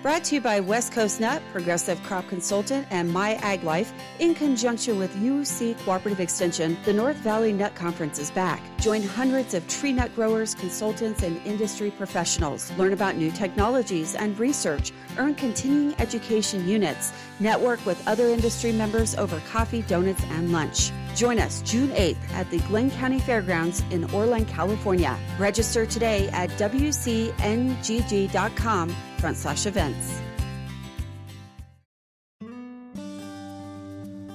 Brought to you by West Coast Nut, Progressive Crop Consultant, and My Ag Life in conjunction with UC Cooperative Extension, the North Valley Nut Conference is back. Join hundreds of tree nut growers, consultants, and industry professionals. Learn about new technologies and research. Earn continuing education units. Network with other industry members over coffee, donuts, and lunch. Join us June 8th at the Glenn County Fairgrounds in Orland, California. Register today at WCNGG.com front slash events.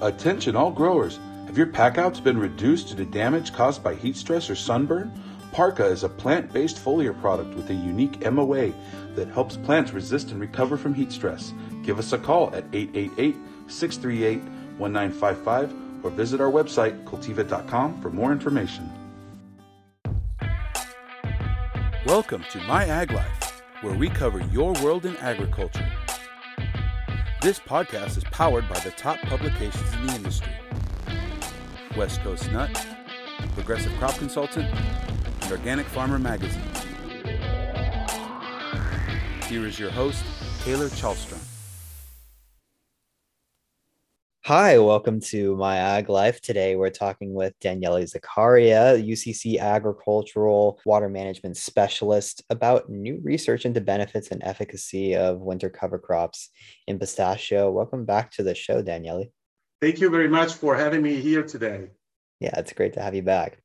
Attention all growers. Have your packouts been reduced due to damage caused by heat stress or sunburn? Parka is a plant based foliar product with a unique MOA that helps plants resist and recover from heat stress. Give us a call at 888 638 1955 or visit our website, cultiva.com, for more information. Welcome to My Ag Life, where we cover your world in agriculture. This podcast is powered by the top publications in the industry West Coast Nut, Progressive Crop Consultant, and Organic Farmer Magazine. Here is your host, Taylor Chalstrom. Hi, welcome to My Ag Life. Today we're talking with Daniele Zaccaria, UCC Agricultural Water Management Specialist, about new research into benefits and efficacy of winter cover crops in pistachio. Welcome back to the show, Daniele. Thank you very much for having me here today. Yeah, it's great to have you back.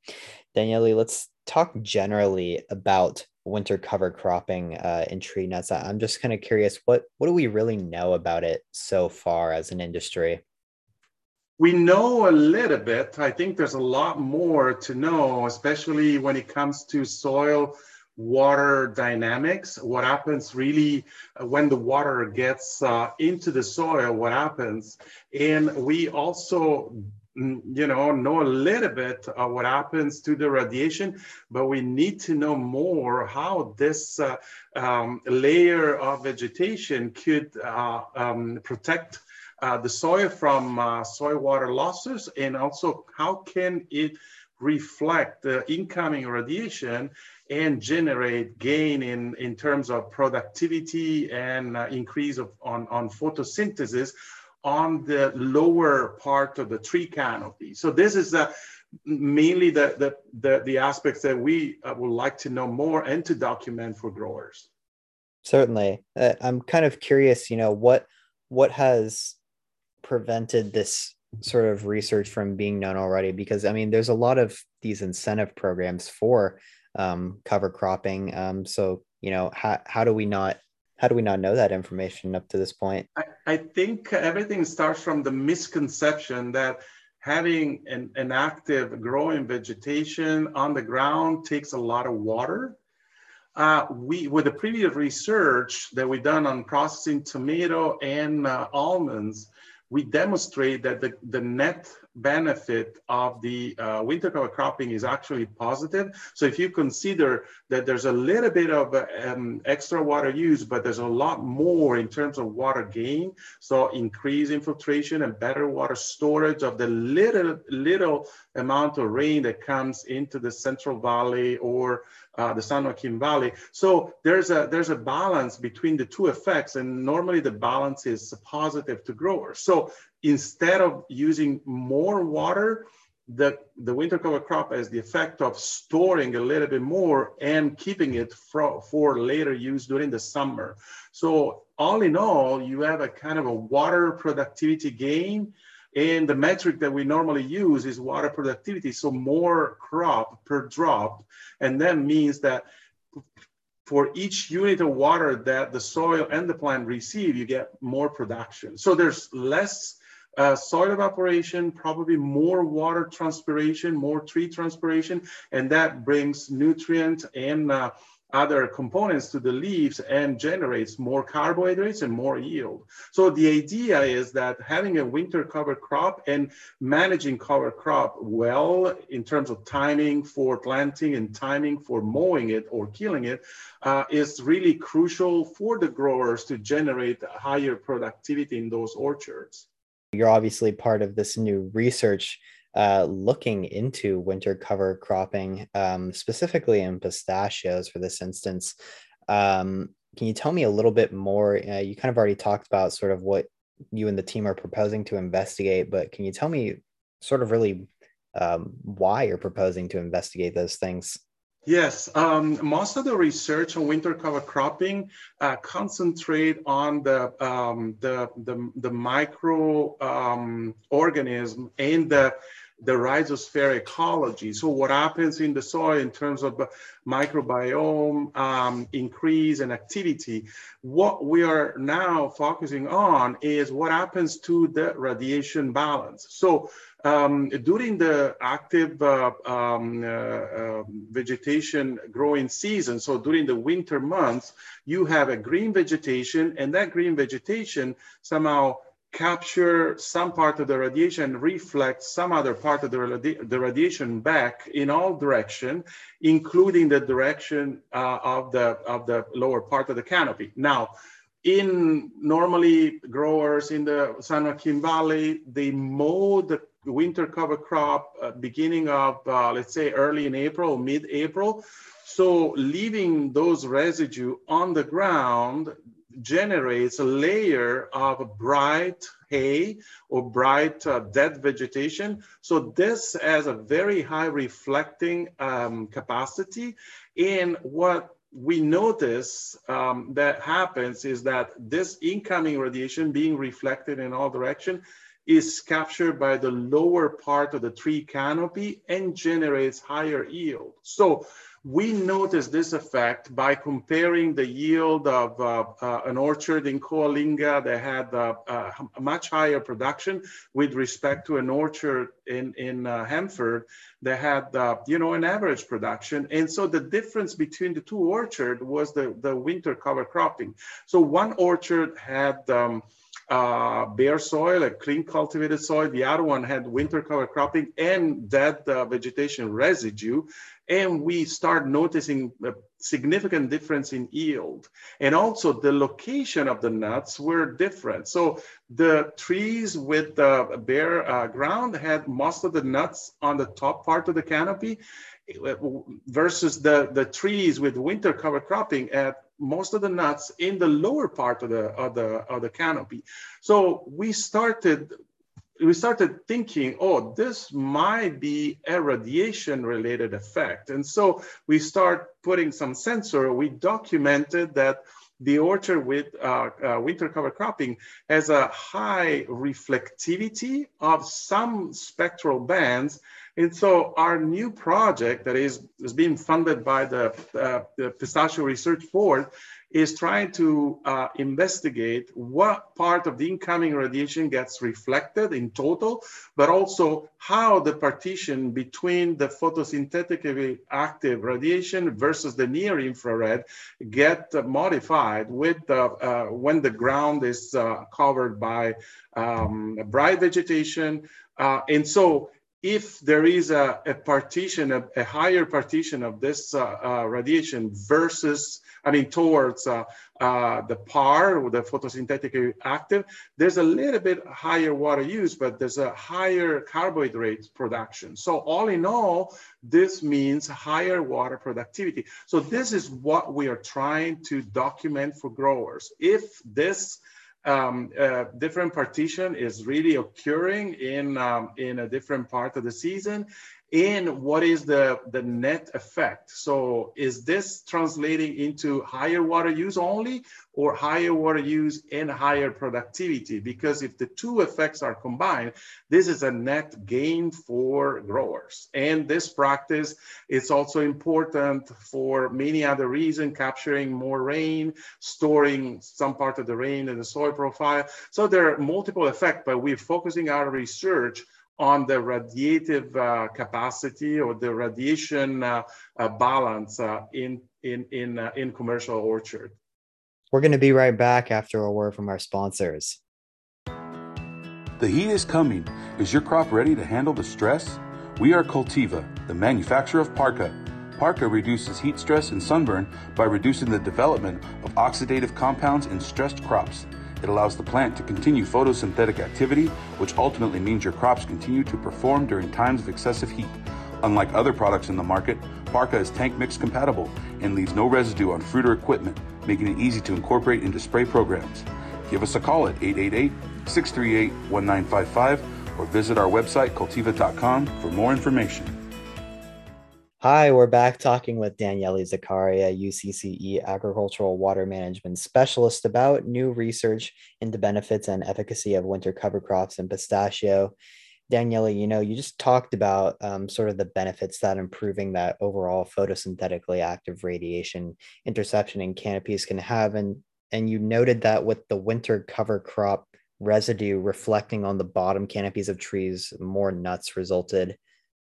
Daniele, let's talk generally about winter cover cropping uh, in tree nuts. I'm just kind of curious, what, what do we really know about it so far as an industry? We know a little bit. I think there's a lot more to know, especially when it comes to soil water dynamics. What happens really uh, when the water gets uh, into the soil, what happens. And we also mm, you know know a little bit of what happens to the radiation but we need to know more how this uh, um, layer of vegetation could uh, um, protect uh, the soil from uh, soil water losses and also how can it reflect the incoming radiation and generate gain in, in terms of productivity and uh, increase of, on, on photosynthesis on the lower part of the tree canopy. So this is uh, mainly the, the, the, the, aspects that we uh, would like to know more and to document for growers. Certainly. I'm kind of curious, you know, what, what has prevented this sort of research from being known already? Because I mean, there's a lot of these incentive programs for um, cover cropping. Um, so you know, how how do we not how do we not know that information up to this point? I, I think everything starts from the misconception that having an, an active growing vegetation on the ground takes a lot of water. Uh, we, with the previous research that we've done on processing tomato and uh, almonds, we demonstrate that the, the net benefit of the uh, winter cover cropping is actually positive. So if you consider that there's a little bit of um, extra water use, but there's a lot more in terms of water gain. So increased infiltration and better water storage of the little, little amount of rain that comes into the Central Valley or uh, the San Joaquin Valley. So there's a there's a balance between the two effects, and normally the balance is positive to growers. So instead of using more water, the, the winter cover crop has the effect of storing a little bit more and keeping it for, for later use during the summer. So all in all, you have a kind of a water productivity gain and the metric that we normally use is water productivity. So more crop per drop. And that means that for each unit of water that the soil and the plant receive, you get more production. So there's less uh, soil evaporation, probably more water transpiration, more tree transpiration, and that brings nutrient and uh, other components to the leaves and generates more carbohydrates and more yield. So the idea is that having a winter cover crop and managing cover crop well in terms of timing for planting and timing for mowing it or killing it uh, is really crucial for the growers to generate higher productivity in those orchards. You're obviously part of this new research uh, looking into winter cover cropping, um, specifically in pistachios for this instance. Um, can you tell me a little bit more? Uh, you kind of already talked about sort of what you and the team are proposing to investigate, but can you tell me sort of really um, why you're proposing to investigate those things? Yes, um, most of the research on winter cover cropping uh, concentrate on the, um, the, the, the micro um, organism and the the rhizosphere ecology. So what happens in the soil in terms of microbiome um, increase and activity. What we are now focusing on is what happens to the radiation balance. So um, during the active uh, um, uh, uh, vegetation growing season, so during the winter months, you have a green vegetation and that green vegetation somehow capture some part of the radiation, reflect some other part of the, radi the radiation back in all direction, including the direction uh, of, the, of the lower part of the canopy. Now, in normally growers in the San Joaquin Valley, they mow the winter cover crop uh, beginning of, uh, let's say early in April, mid-April. So leaving those residue on the ground generates a layer of bright hay or bright uh, dead vegetation. So this has a very high reflecting um, capacity. And what we notice um, that happens is that this incoming radiation being reflected in all direction is captured by the lower part of the tree canopy and generates higher yield. So we noticed this effect by comparing the yield of uh, uh, an orchard in Coalinga that had uh, uh much higher production with respect to an orchard in, in uh, Hanford that had, uh, you know, an average production. And so the difference between the two orchards was the, the winter cover cropping. So one orchard had um, uh, bare soil, a clean cultivated soil. The other one had winter cover cropping and dead uh, vegetation residue and we start noticing a significant difference in yield. And also the location of the nuts were different. So the trees with the bare uh, ground had most of the nuts on the top part of the canopy versus the, the trees with winter cover cropping at most of the nuts in the lower part of the, of the, of the canopy. So we started we started thinking, oh, this might be a radiation related effect. And so we start putting some sensor, we documented that the orchard with uh, uh, winter cover cropping has a high reflectivity of some spectral bands. And so our new project that is, is being funded by the, uh, the Pistachio Research Board is trying to uh, investigate what part of the incoming radiation gets reflected in total, but also how the partition between the photosynthetically active radiation versus the near infrared get modified with the, uh, when the ground is uh, covered by um, bright vegetation. Uh, and so if there is a, a partition, a, a, higher partition of this uh, uh, radiation versus, I mean, towards uh, uh the PAR, the photosynthetic active, there's a little bit higher water use, but there's a higher carbohydrate production. So all in all, this means higher water productivity. So this is what we are trying to document for growers. If this um, uh, different partition is really occurring in, um, in a different part of the season and what is the, the net effect. So is this translating into higher water use only or higher water use and higher productivity? Because if the two effects are combined, this is a net gain for growers. And this practice is also important for many other reasons, capturing more rain, storing some part of the rain in the soil profile. So there are multiple effects, but we're focusing our research on the radiative uh, capacity or the radiation uh, uh, balance uh, in, in, in, uh, in commercial orchard. We're going to be right back after a word from our sponsors. The heat is coming. Is your crop ready to handle the stress? We are Cultiva, the manufacturer of Parka. Parka reduces heat stress and sunburn by reducing the development of oxidative compounds in stressed crops. It allows the plant to continue photosynthetic activity, which ultimately means your crops continue to perform during times of excessive heat. Unlike other products in the market, Parka is tank mix compatible and leaves no residue on fruit or equipment, making it easy to incorporate into spray programs. Give us a call at 888 638 1955 or visit our website, cultiva.com, for more information. Hi, we're back talking with Daniele Zaccaria, UCCE Agricultural Water Management Specialist, about new research into benefits and efficacy of winter cover crops and pistachio. Daniele, you know, you just talked about um, sort of the benefits that improving that overall photosynthetically active radiation interception in canopies can have, and and you noted that with the winter cover crop residue reflecting on the bottom canopies of trees, more nuts resulted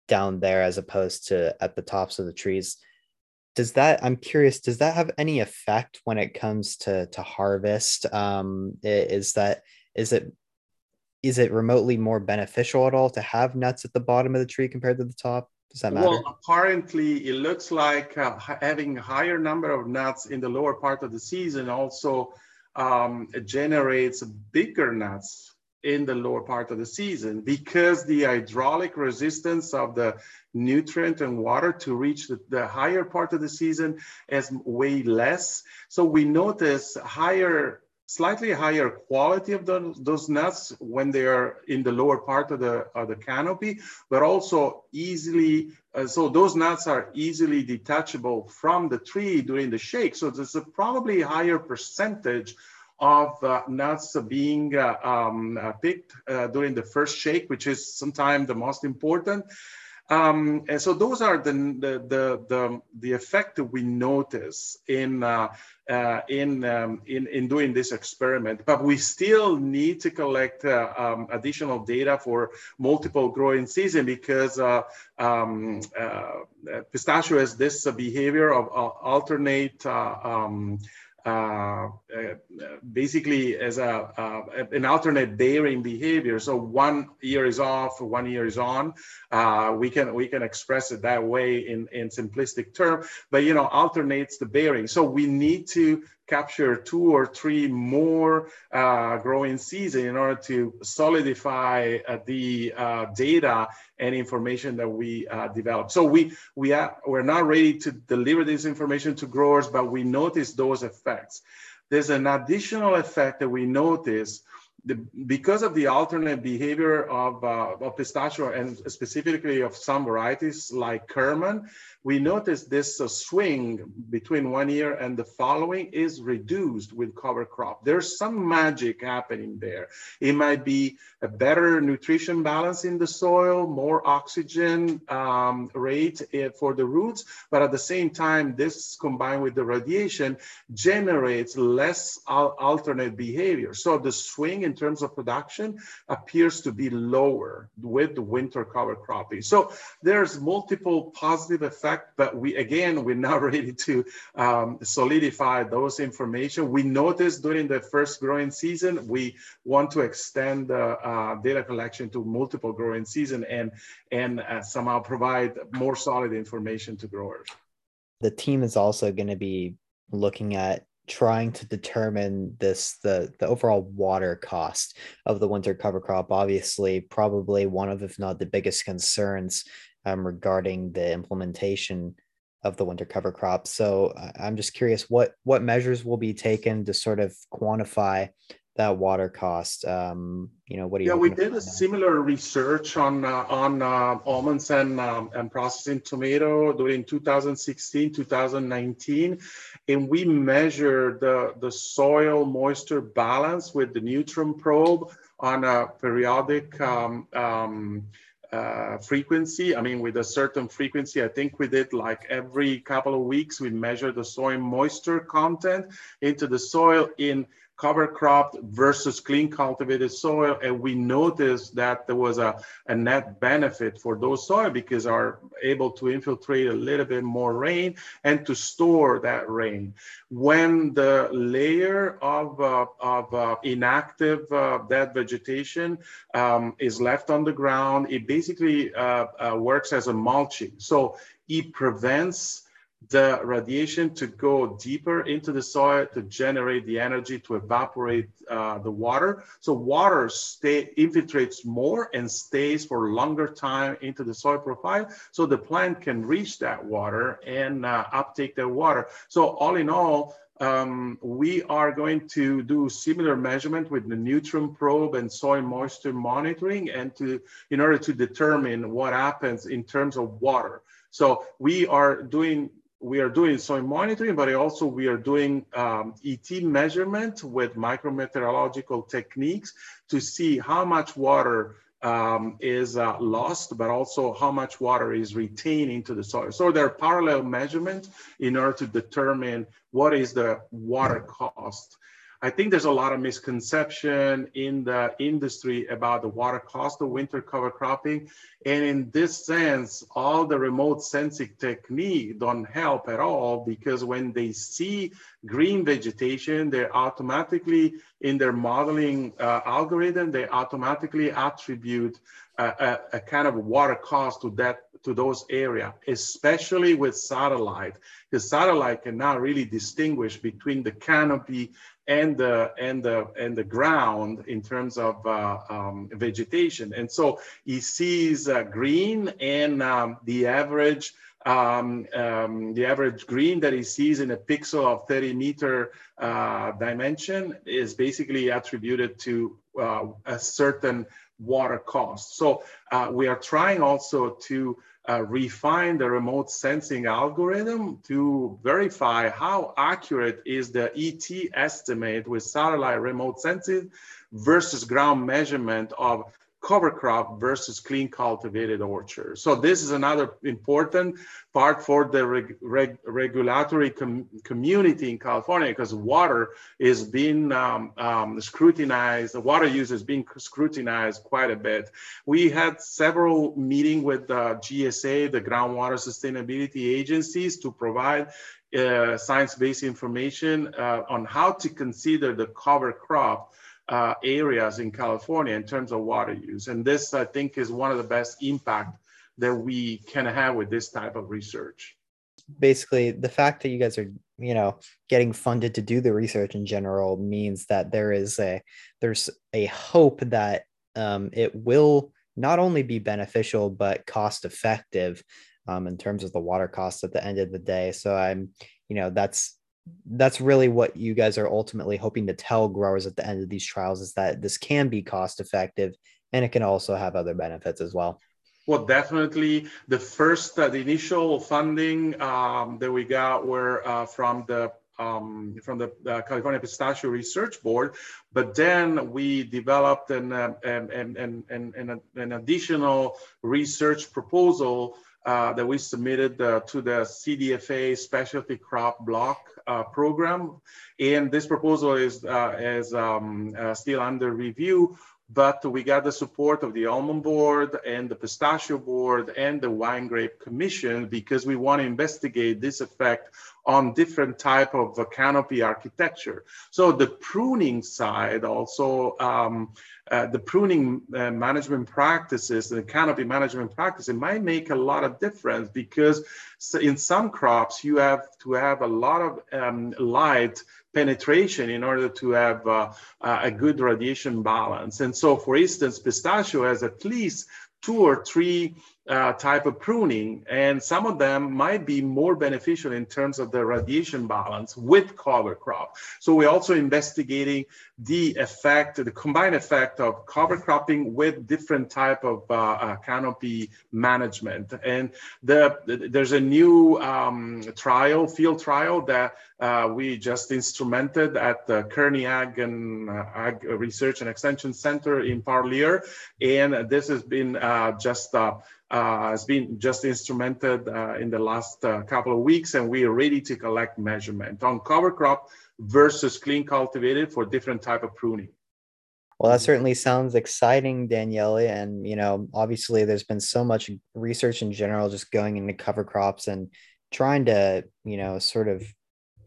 down there as opposed to at the tops of the trees. Does that I'm curious, does that have any effect when it comes to to harvest? Um, is that is it is it remotely more beneficial at all to have nuts at the bottom of the tree compared to the top? Does that matter? Well, apparently, it looks like uh, having a higher number of nuts in the lower part of the season also um, generates bigger nuts in the lower part of the season because the hydraulic resistance of the nutrient and water to reach the, the higher part of the season is way less. So we notice higher slightly higher quality of the, those nuts when they are in the lower part of the, of the canopy, but also easily, uh, so those nuts are easily detachable from the tree during the shake. So there's a probably higher percentage of uh, nuts being uh, um, uh, picked during the first shake, which is sometimes the most important. Um, and so those are the, the, the, the, the effect that we notice in, uh, uh, in, um, in, in doing this experiment, but we still need to collect uh, um, additional data for multiple growing season because um, pistachio has this behavior of alternate um, uh, uh, basically as a uh, an alternate bearing behavior. So one year is off, one year is on. Uh, we can we can express it that way in in simplistic term, but you know alternates the bearing. So we need to capture two or three more uh, growing season in order to solidify uh, the uh, data and information that we uh, develop. So we we are we're not ready to deliver this information to growers, but we notice those effects. There's an additional effect that we notice the, because of the alternate behavior of, uh, of pistachio and specifically of some varieties like Kerman, we notice this uh, swing between one year and the following is reduced with cover crop. There's some magic happening there. It might be a better nutrition balance in the soil, more oxygen um, rate eh, for the roots, but at the same time, this combined with the radiation generates less al alternate behavior. So the swing in terms of production appears to be lower with the winter cover cropping. So there's multiple positive effect, but we again we're not ready to um, solidify those information. We noticed during the first growing season we want to extend the uh, data collection to multiple growing season and and uh, somehow provide more solid information to growers. The team is also going to be looking at trying to determine this the the overall water cost of the winter cover crop obviously probably one of if not the biggest concerns um, regarding the implementation of the winter cover crop. So I'm just curious what what measures will be taken to sort of quantify that water cost. Um, you know, what do you? Yeah, we did a similar research on uh, on uh, almonds and um, and processing tomato during 2016, 2019, and we measured the the soil moisture balance with the neutron probe on a periodic. Um, um uh, frequency. I mean, with a certain frequency, I think we did like every couple of weeks, we measure the soil moisture content into the soil in cover cropped versus clean cultivated soil. And we noticed that there was a, a net benefit for those soil because are able to infiltrate a little bit more rain and to store that rain. When the layer of, uh, of uh, inactive uh, dead vegetation um, is left on the ground, it basically uh, uh, works as a mulching. So it prevents the radiation to go deeper into the soil to generate the energy to evaporate uh, the water. So water stay infiltrates more and stays for longer time into the soil profile. So the plant can reach that water and uh, uptake that water. So all in all, um, we are going to do similar measurement with the neutron probe and soil moisture monitoring and to in order to determine what happens in terms of water. So we are doing we are doing soil monitoring, but also we are doing um, ET measurement with micrometeorological techniques to see how much water um, is uh, lost, but also how much water is retained into the soil. So there are parallel measurements in order to determine what is the water cost I think there's a lot of misconception in the industry about the water cost of winter cover cropping. And in this sense, all the remote sensing technique don't help at all because when they see green vegetation, they automatically, in their modeling uh, algorithm, they automatically attribute a, a, a kind of water cost to that to those area, especially with satellite. The satellite cannot really distinguish between the canopy and the and the and the ground in terms of uh, um, vegetation. And so he sees uh, green and um, the average um, um, the average green that he sees in a pixel of 30 meter uh, dimension is basically attributed to uh, a certain water cost. So uh, we are trying also to uh, refine the remote sensing algorithm to verify how accurate is the ET estimate with satellite remote sensing versus ground measurement of cover crop versus clean cultivated orchard. So this is another important part for the reg reg regulatory com community in California because water is being um, um, scrutinized, the water use is being scrutinized quite a bit. We had several meetings with the GSA, the groundwater sustainability agencies to provide uh, science-based information uh, on how to consider the cover crop uh, areas in California in terms of water use. And this, I think, is one of the best impact that we can have with this type of research. Basically, the fact that you guys are, you know, getting funded to do the research in general means that there is a there's a hope that um, it will not only be beneficial but cost effective um, in terms of the water costs at the end of the day. So I'm, you know, that's that's really what you guys are ultimately hoping to tell growers at the end of these trials is that this can be cost effective and it can also have other benefits as well. Well, definitely. The first, uh, the initial funding um, that we got were uh, from the um, from the uh, California Pistachio Research Board, but then we developed an, uh, an, an, an, an, an additional research proposal uh, that we submitted uh, to the CDFA Specialty Crop Block uh, Program. And this proposal is, uh, is um, uh, still under review, but we got the support of the Almond Board and the Pistachio Board and the Wine Grape Commission because we want to investigate this effect on different type of canopy architecture. So the pruning side also, um, uh, the pruning uh, management practices, the canopy management practices might make a lot of difference because in some crops you have to have a lot of um, light penetration in order to have uh, a good radiation balance. And so, for instance, pistachio has at least two or three uh, type of pruning, and some of them might be more beneficial in terms of the radiation balance with cover crop. So we're also investigating the effect, the combined effect of cover cropping with different type of uh, uh, canopy management. And the, the there's a new um, trial, field trial that uh, we just instrumented at the Kearney Ag and uh, Ag Research and Extension Center in Parlier, and this has been uh, just uh, has been just instrumented uh, in the last uh, couple of weeks, and we are ready to collect measurement on cover crop versus clean cultivated for different type of pruning. Well, that certainly sounds exciting, Daniele. And, you know, obviously there's been so much research in general just going into cover crops and trying to, you know, sort of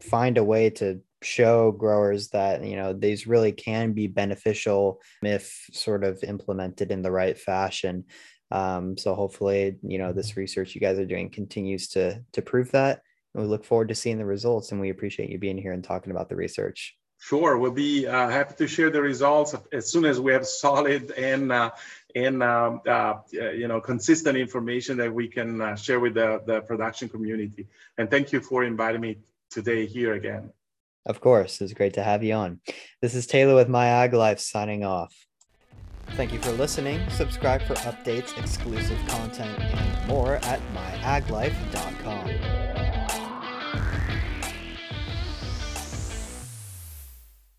find a way to show growers that, you know, these really can be beneficial if sort of implemented in the right fashion. Um, so hopefully, you know, this research you guys are doing continues to to prove that. And we look forward to seeing the results. And we appreciate you being here and talking about the research. Sure, we'll be uh, happy to share the results as soon as we have solid and uh, and um, uh, you know consistent information that we can uh, share with the, the production community. And thank you for inviting me today here again. Of course, it's great to have you on. This is Taylor with My Ag Life signing off. Thank you for listening. Subscribe for updates, exclusive content, and more at myaglife.com.